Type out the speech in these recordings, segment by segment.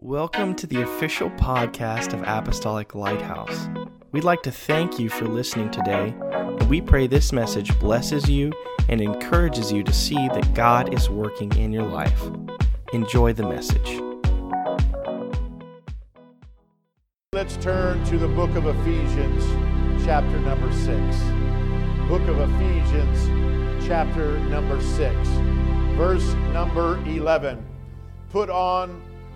Welcome to the official podcast of Apostolic Lighthouse. We'd like to thank you for listening today, and we pray this message blesses you and encourages you to see that God is working in your life. Enjoy the message. Let's turn to the book of Ephesians, chapter number 6. Book of Ephesians, chapter number 6, verse number 11. Put on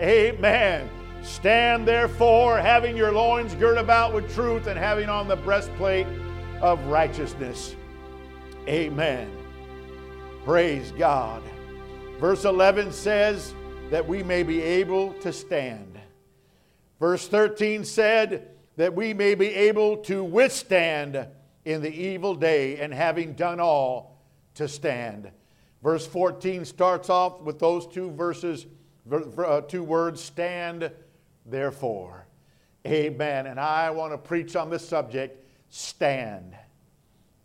Amen. Stand therefore, having your loins girt about with truth, and having on the breastplate of righteousness. Amen. Praise God. Verse 11 says that we may be able to stand. Verse 13 said that we may be able to withstand in the evil day, and having done all, to stand. Verse 14 starts off with those two verses two words stand therefore. Amen. And I want to preach on this subject stand.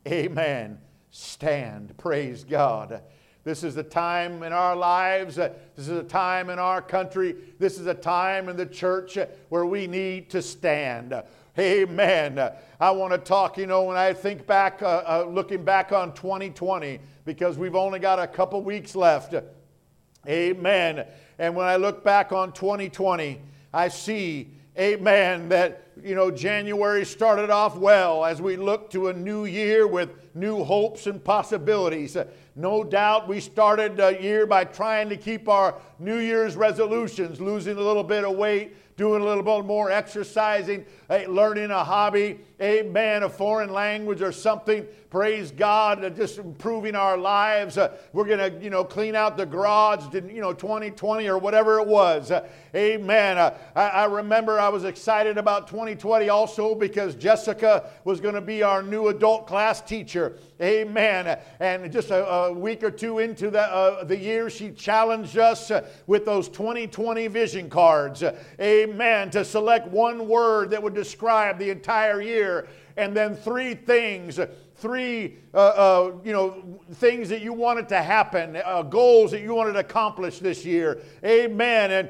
Amen. Stand. Praise God. This is a time in our lives, uh, this is a time in our country, this is a time in the church where we need to stand. Amen. I want to talk, you know, when I think back, uh, uh, looking back on 2020, because we've only got a couple weeks left. Amen. And when I look back on 2020, I see, amen, that, you know, January started off well as we look to a new year with new hopes and possibilities. No doubt we started a year by trying to keep our New Year's resolutions, losing a little bit of weight, doing a little bit more exercising, learning a hobby, amen, a foreign language or something. Praise God, uh, just improving our lives. Uh, we're going to, you know, clean out the garage, you know, 2020 or whatever it was. Uh, amen. Uh, I, I, remember I was excited about 2020 also because Jessica was going to be our new adult class teacher. Amen. And just a, a week or two into the, uh, the year, she challenged us with those 2020 vision cards. Amen. To select one word that would describe the entire year and then three things three uh, uh, you know things that you wanted to happen uh, goals that you wanted to accomplish this year amen and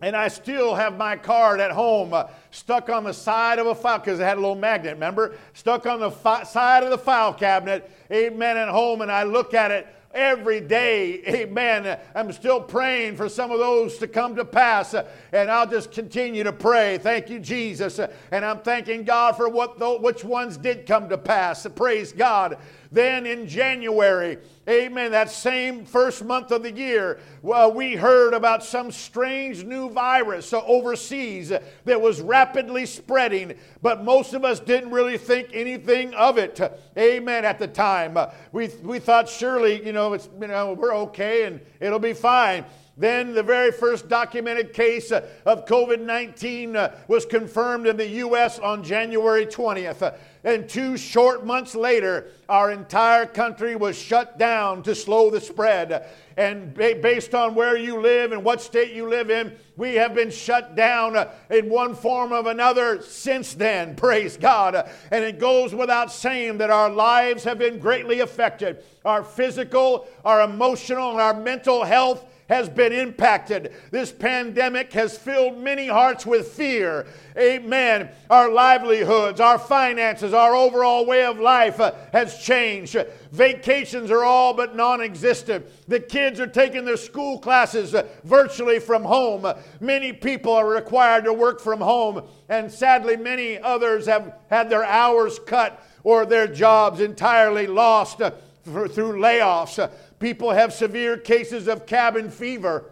and I still have my card at home uh, stuck on the side of a file because it had a little magnet, remember? Stuck on the fi- side of the file cabinet, amen, at home, and I look at it every day. Amen. I'm still praying for some of those to come to pass, and I'll just continue to pray. Thank you, Jesus. And I'm thanking God for what which ones did come to pass. Praise God. Then in January, amen, that same first month of the year, well, we heard about some strange new virus overseas that was rapidly spreading, but most of us didn't really think anything of it, amen, at the time. We, we thought surely, you know, it's, you know, we're okay and it'll be fine. Then the very first documented case uh, of COVID 19 uh, was confirmed in the U.S. on January 20th. And two short months later, our entire country was shut down to slow the spread. And based on where you live and what state you live in, we have been shut down uh, in one form or another since then. Praise God. And it goes without saying that our lives have been greatly affected. Our physical, our emotional, and our mental health has been impacted. This pandemic has filled many hearts with fear. Amen. Our livelihoods, our finances, our overall way of life uh, has changed. Vacations are all but non existent. The kids are taking their school classes uh, virtually from home. Many people are required to work from home, and sadly, many others have had their hours cut or their jobs entirely lost uh, through layoffs. People have severe cases of cabin fever.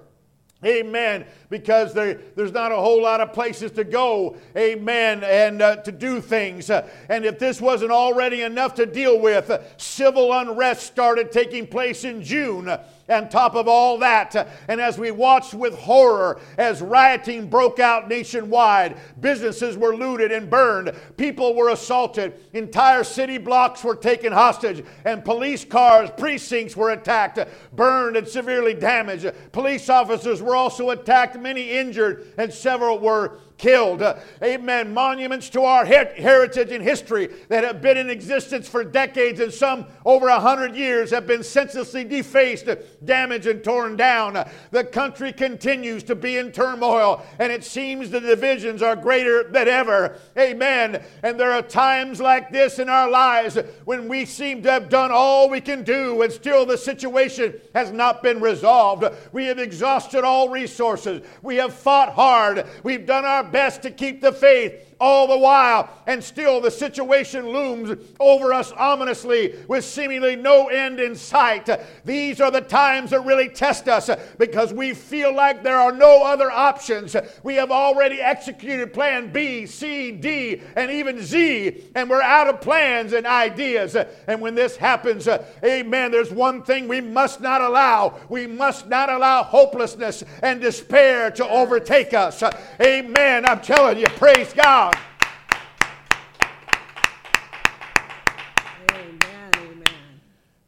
Amen. Because there, there's not a whole lot of places to go. Amen. And uh, to do things. And if this wasn't already enough to deal with, civil unrest started taking place in June. on top of all that, and as we watched with horror as rioting broke out nationwide, businesses were looted and burned, people were assaulted, entire city blocks were taken hostage, and police cars, precincts were attacked, burned, and severely damaged. Police officers were also attacked, many injured, and several were killed. Uh, amen. Monuments to our her- heritage and history that have been in existence for decades and some over a hundred years have been senselessly defaced, damaged, and torn down. The country continues to be in turmoil, and it seems the divisions are greater than ever. Amen. And there are times like this in our lives when we seem to have done all we can do, and still the situation has not been resolved. We have exhausted all resources. We have fought hard. We've done our best to keep the faith all the while, and still the situation looms over us ominously with seemingly no end in sight. These are the times that really test us because we feel like there are no other options. We have already executed plan B, C, D, and even Z, and we're out of plans and ideas. And when this happens, amen, there's one thing we must not allow. We must not allow hopelessness and despair to overtake us. Amen. I'm telling you, praise God.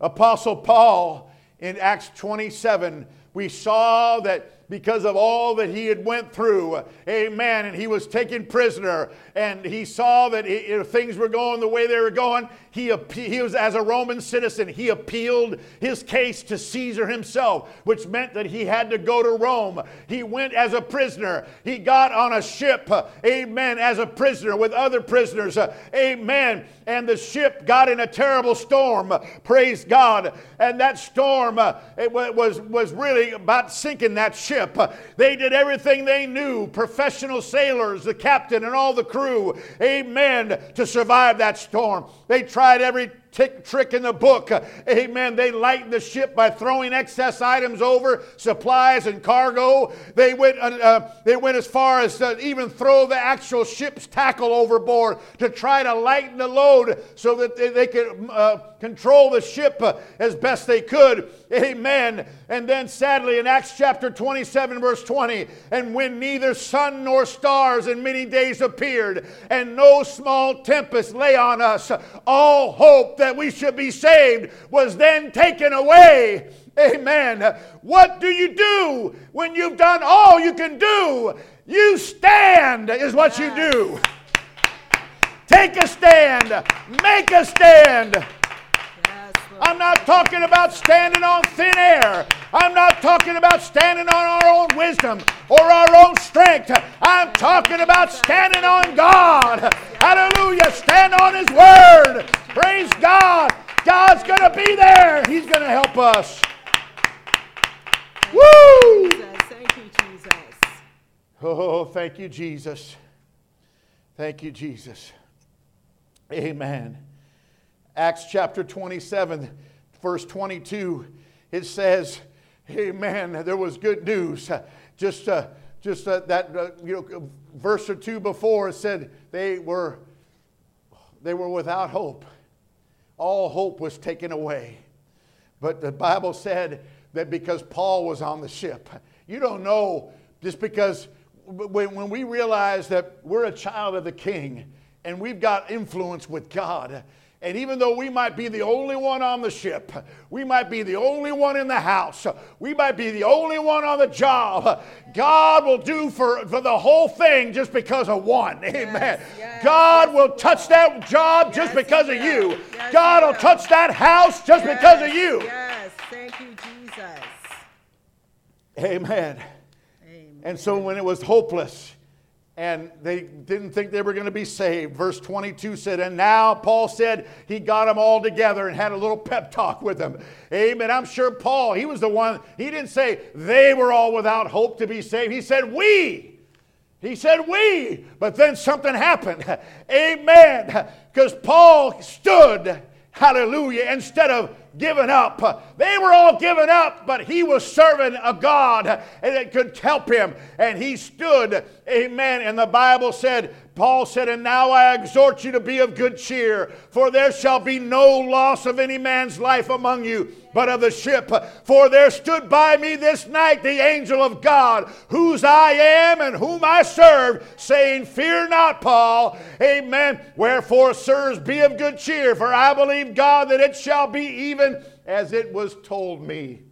Apostle Paul in Acts 27, we saw that because of all that he had went through. Amen. And he was taken prisoner and he saw that he, things were going the way they were going he, he was as a roman citizen he appealed his case to caesar himself which meant that he had to go to rome. He went as a prisoner. He got on a ship amen as a prisoner with other prisoners amen. And the ship got in a terrible storm praise god. And that storm uh, it was was really about sinking that ship ship. They did everything they knew, professional sailors, the captain, and all the crew, amen, to survive that storm. They tried every tick, trick in the book. Amen. They lightened the ship by throwing excess items over, supplies and cargo. They went, uh, uh, they went as far as to even throw the actual ship's tackle overboard to try to lighten the load so that they, they could uh, control the ship uh, as best they could. Amen. And then sadly in Acts chapter 27, verse 20, and when neither sun nor stars in many days appeared, and no small tempest lay on us, all hope that we should be saved was then taken away. Amen. What do you do when you've done all you can do? You stand, is what you do. Take a stand, make a stand. I'm not talking about standing on thin air. I'm not talking about standing on our own wisdom or our own strength. I'm talking about standing on God. Hallelujah. Stand on His Word. Praise God. God's going to be there. He's going to help us. Woo! Thank you, Jesus. Oh, thank you, Jesus. Thank you, Jesus. Amen. Acts chapter 27, verse 22, it says, Amen. There was good news. Just, uh, just uh, that uh, you know, verse or two before it said they were, they were without hope. All hope was taken away. But the Bible said that because Paul was on the ship, you don't know just because when, when we realize that we're a child of the king and we've got influence with God and even though we might be the only one on the ship, we might be the only one in the house, we might be the only one on the job, God will do for, for the whole thing just because of one. Amen. Yes, yes, God yes, will touch that job just because of you. God will touch that house just because of you. Yes. Thank you, Jesus. Amen. Amen. And so when it was hopeless, and they didn't think they were going to be saved. Verse 22 said, And now Paul said he got them all together and had a little pep talk with them. Amen. I'm sure Paul, he was the one, he didn't say they were all without hope to be saved. He said, We. He said, We. But then something happened. Amen. Because Paul stood, hallelujah, instead of given up. They were all given up, but he was serving a God that could help him. And he stood, amen. And the Bible said, Paul said, And now I exhort you to be of good cheer, for there shall be no loss of any man's life among you, but of the ship. For there stood by me this night the angel of God, whose I am and whom I serve, saying, Fear not, Paul. Amen. Wherefore, sirs, be of good cheer, for I believe God that it shall be even as it was told me.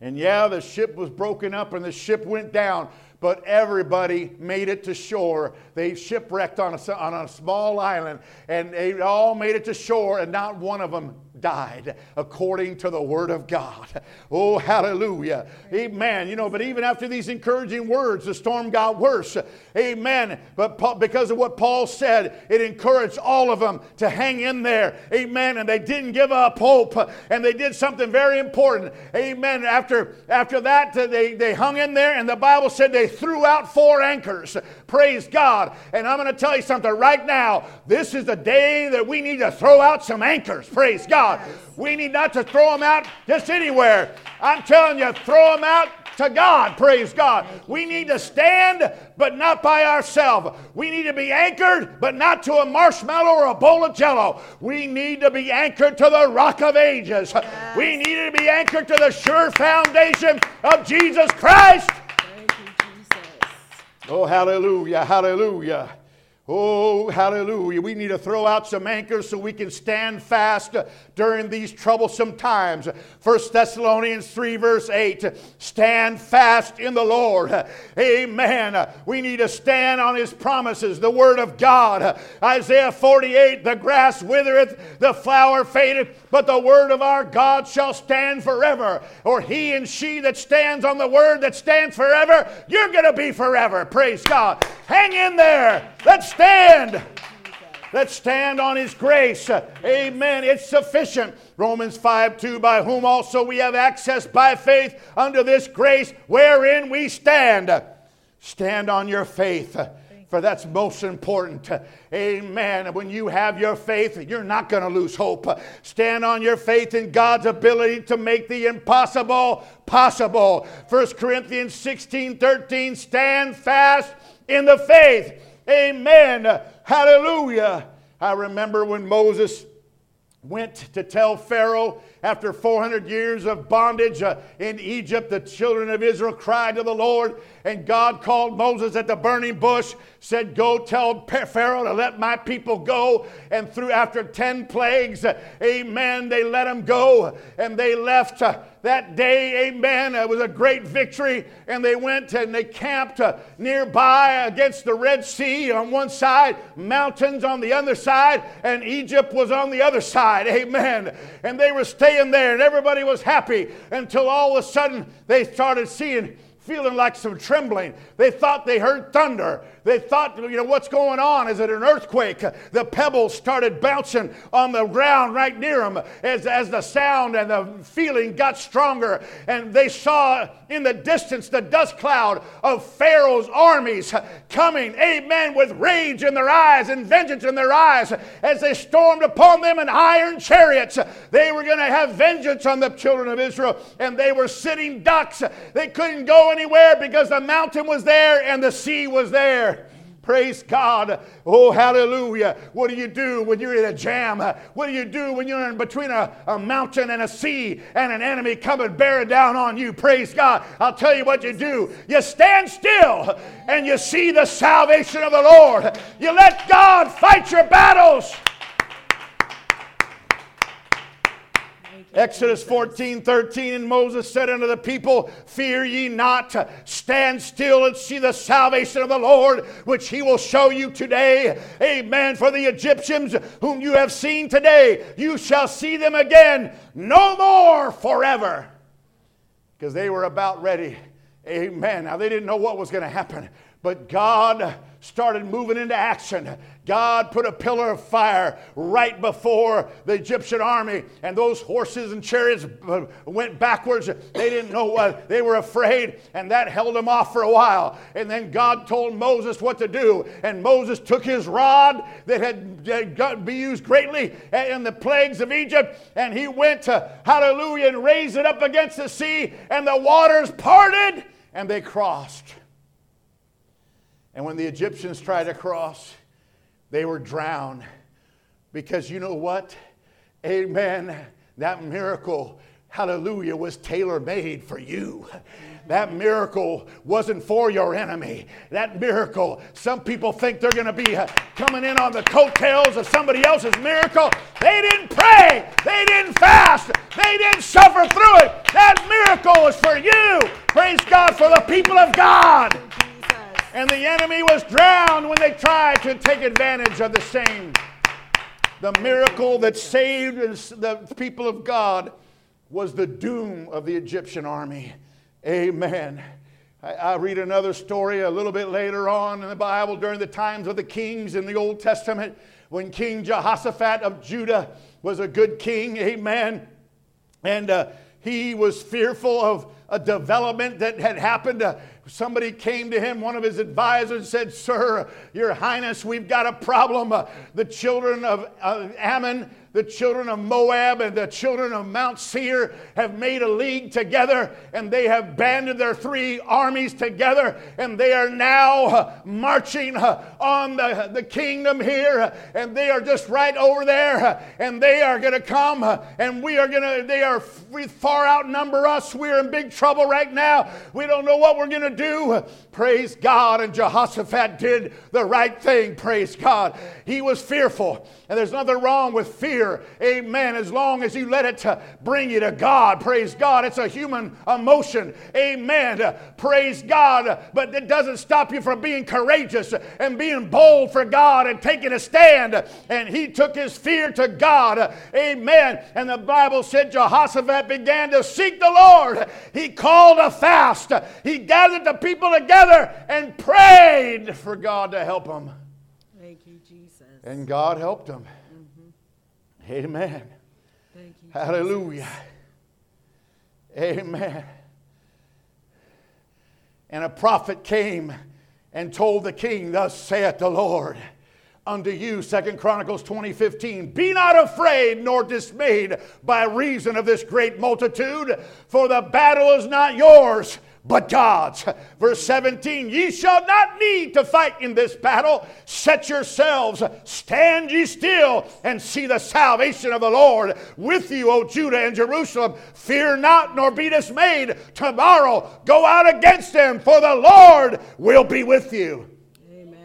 And yeah, the ship was broken up and the ship went down but everybody made it to shore. They shipwrecked on a, on a small island, and they all made it to shore, and not one of them died according to the word of God. Oh, hallelujah. Amen. You know, but even after these encouraging words, the storm got worse. Amen. But because of what Paul said, it encouraged all of them to hang in there. Amen. And they didn't give up hope. And they did something very important. Amen. After, after that, uh, they, they hung in there, and the Bible said they threw out four anchors. Praise God. And I'm going to tell you something right now. This is the day that we need to throw out some anchors. Praise God. God. We need not to throw them out just anywhere. I'm telling you, throw them out to God. Praise God. We need to stand, but not by ourselves. We need to be anchored, but not to a marshmallow or a bowl of jello. We need to be anchored to the rock of ages. Yes. We need to be anchored to the sure foundation of Jesus Christ. You, Jesus. Oh, hallelujah, hallelujah. Oh, hallelujah. We need to throw out some anchors so we can stand fast during these troublesome times. 1 Thessalonians 3, verse 8 Stand fast in the Lord. Amen. We need to stand on His promises, the Word of God. Isaiah 48 The grass withereth, the flower fadeth, but the Word of our God shall stand forever. Or he and she that stands on the Word that stands forever, you're going to be forever. Praise God. Hang in there. Let's stand. Let's stand on His grace. Amen. It's sufficient. Romans 5 2, by whom also we have access by faith unto this grace wherein we stand. Stand on your faith for that's most important. Amen. When you have your faith, you're not going to lose hope. Stand on your faith in God's ability to make the impossible possible. 1 Corinthians 16 13, stand fast in the faith. Amen. Hallelujah. I remember when Moses went to tell Pharaoh after 400 years of bondage uh, in Egypt, the children of Israel cried to the Lord, and God called Moses at the burning bush, said, Go tell Pharaoh to let my people go. And through after 10 plagues, uh, amen, they let them go, and they left. Uh, that day, amen, it was a great victory. And they went and they camped uh, nearby against the Red Sea on one side, mountains on the other side, and Egypt was on the other side, amen. And they were staying there, and everybody was happy until all of a sudden they started seeing feeling like some trembling. They thought they heard thunder. They thought, you know, what's going on? Is it an earthquake? The pebbles started bouncing on the ground right near them as, as the sound and the feeling got stronger. And they saw in the distance the dust cloud of Pharaoh's armies coming, amen, with rage in their eyes and vengeance in their eyes as they stormed upon them in iron chariots. They were going to have vengeance on the children of Israel, and they were sitting ducks. They couldn't go anywhere because the mountain was there and the sea was there. Praise God. Oh, hallelujah. What do you do when you're in a jam? What do you do when you're in between a, a mountain and a sea and an enemy coming bearing down on you? Praise God. I'll tell you what you do. You stand still and you see the salvation of the Lord. You let God fight your battles. Exodus 14, 13, and Moses said unto the people, Fear ye not, stand still and see the salvation of the Lord, which he will show you today. Amen. For the Egyptians whom you have seen today, you shall see them again no more forever. Because they were about ready. Amen. Now they didn't know what was going to happen. But God started moving into action. God put a pillar of fire right before the Egyptian army, and those horses and chariots uh, went backwards. They didn't know what, they were afraid, and that held them off for a while. And then God told Moses what to do, and Moses took his rod that had got, be used greatly in the plagues of Egypt, and he went to, hallelujah, and raised it up against the sea, and the waters parted, and they crossed. And when the Egyptians tried to cross, they were drowned. Because you know what? Amen. That miracle, hallelujah, was tailor made for you. That miracle wasn't for your enemy. That miracle, some people think they're going to be uh, coming in on the coattails of somebody else's miracle. They didn't pray, they didn't fast, they didn't suffer through it. That miracle is for you. Praise God for the people of God. And the enemy was drowned when they tried to take advantage of the same. The miracle that saved the people of God was the doom of the Egyptian army. Amen. I, I, read another story a little bit later on in the Bible during the times of the kings in the Old Testament when King Jehoshaphat of Judah was a good king. Amen. And uh, he was fearful of a development that had happened. Uh, somebody came to him, one of his advisors said, Sir, Your Highness, we've got a problem. Uh, the children of Ammon the children of Moab and the children of Mount Seir have made a league together and they have banded their three armies together and they are now uh, marching uh, on the, the kingdom here uh, and they are just right over there and they are going to come and we are going to, they are far outnumber us. We're in big trouble right now. We don't know what we're going to do. Praise God. And Jehoshaphat did the right thing. Praise God. He was fearful. And there's nothing wrong with fear. Amen. As long as you let it to bring you to God. Praise God. It's a human emotion. Amen. Praise God. But it doesn't stop you from being courageous and being bold for God and taking a stand. And he took his fear to God. Amen. And the Bible said Jehoshaphat began to seek the Lord. He called a fast. He gathered the people together and prayed for God to help him. Thank you, Jesus. And God helped him. Mm-hmm. Amen. You, Hallelujah. Jesus. Amen. And a prophet came and told the king, Thus saith the Lord unto you, Second Chronicles 20, 15. Be not afraid nor dismayed by reason of this great multitude, for the battle is not yours but God's. Verse 17, ye shall not need to fight in this battle. Set yourselves, stand ye still, and see the salvation of the Lord with you, O Judah and Jerusalem. Fear not, nor be dismayed. Tomorrow go out against them, for the Lord will be with you. Amen.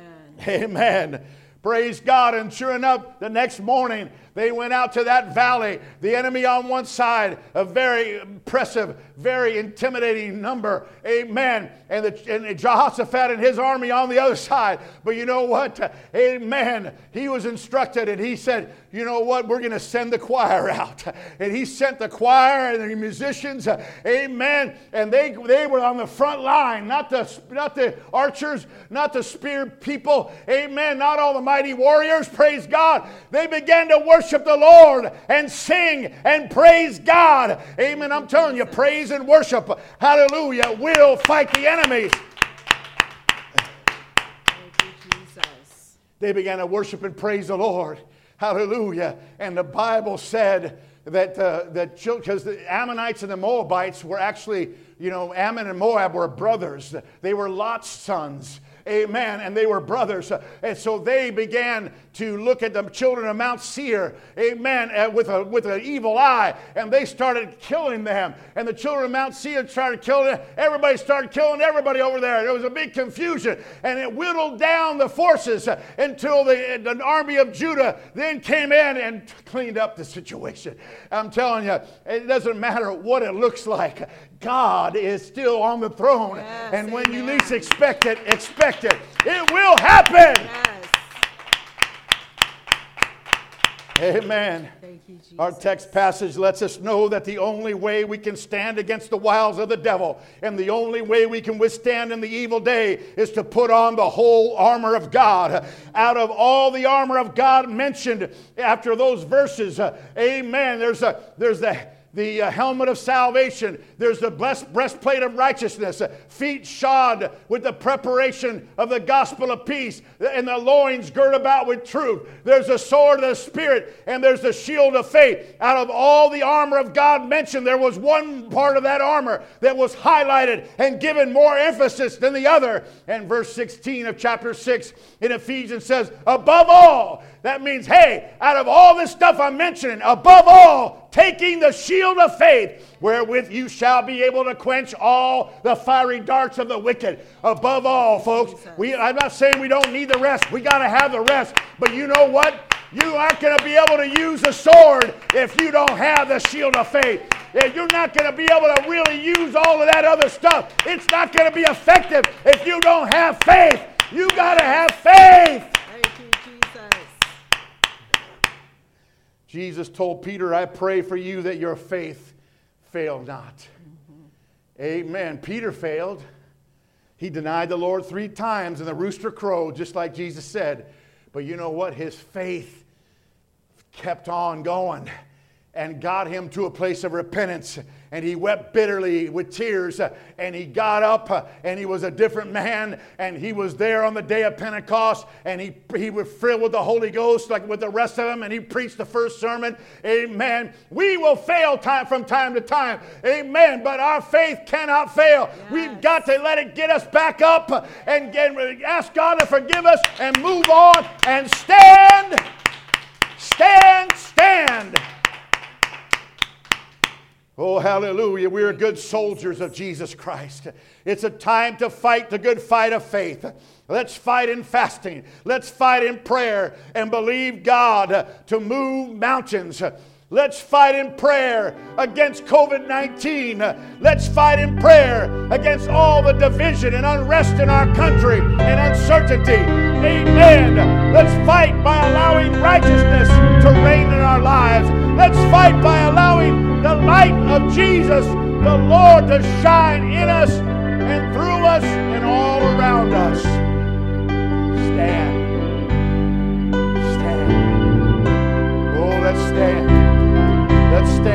Amen. Praise God. And sure enough, the next morning, they went out to that valley. The enemy on one side, a very impressive, very intimidating number. Amen. And, the, and Jehoshaphat and his army on the other side. But you know what? Amen. He was instructed and he said, you know what? We're going to send the choir out. And he sent the choir and the musicians. Amen. And they, they were on the front line, not the, not the archers, not the spear people. Amen. Not all the mighty warriors. Praise God. They began to worship the Lord and sing and praise God. Amen. I'm telling you, praise and worship, hallelujah, will fight the enemies. They began to worship and praise the Lord. Hallelujah. And the Bible said that, uh, that because the Ammonites and the Moabites were actually, you know, Ammon and Moab were brothers. They were Lot's sons. Amen. And they were brothers. And so they began to look at the children of Mount Seir, amen, uh, with, a, with an evil eye. And they started killing them. And the children of Mount Seir started killing them. Everybody started killing everybody over there. There was a big confusion. And it whittled down the forces until the, the army of Judah then came in and cleaned up the situation. I'm telling you, it doesn't matter what it looks like. God is still on the throne. Yes, and when amen. you least expect it, expect it. It will happen. Yes. Amen. Thank you, Our text passage lets us know that the only way we can stand against the wiles of the devil and the only way we can withstand in the evil day is to put on the whole armor of God. Out of all the armor of God mentioned after those verses, uh, amen, there's, a, there's the the uh, helmet of salvation. There's the blessed breastplate of righteousness, uh, feet shod with the preparation of the gospel of peace, and the loins girt about with truth. There's the sword of the Spirit, and there's the shield of faith. Out of all the armor of God mentioned, there was one part of that armor that was highlighted and given more emphasis than the other. And verse 16 of chapter 6 in Ephesians says, Above all, that means, hey, out of all this stuff I'm mentioning, above all, taking the shield of faith, wherewith you shall be able to quench all the fiery darts of the wicked. Above all, folks, we, I'm not saying we don't need the rest. We got to have the rest. But you know what? You aren't going to be able to use a sword if you don't have the shield of faith. You're not going to be able to really use all of that other stuff. It's not going to be effective if you don't have faith. You got to have faith. Jesus told Peter, I pray for you that your faith fail not. Mm-hmm. Amen. Peter failed. He denied the Lord three times, and the rooster crowed, just like Jesus said. But you know what? His faith kept on going and got him to a place of repentance. And he wept bitterly with tears. Uh, and he got up uh, and he was a different man. And he was there on the day of Pentecost. And he, he was filled with the Holy Ghost like with the rest of them. And he preached the first sermon. Amen. We will fail time from time to time. Amen. But our faith cannot fail. Yes. We've got to let it get us back up and, and ask God to forgive us and move on and stand. Stand, stand. Oh, hallelujah. We are good soldiers of Jesus Christ. It's a time to fight the good fight of faith. Let's fight in fasting. Let's fight in prayer and believe God to move mountains. Let's fight in prayer against COVID 19. Let's fight in prayer against all the division and unrest in our country and uncertainty. Amen. Let's fight by allowing righteousness to reign in our lives. Let's fight by allowing the light of Jesus, the Lord, to shine in us and through us and all around us. Stand. Stand. Oh, let's stand. Let's stand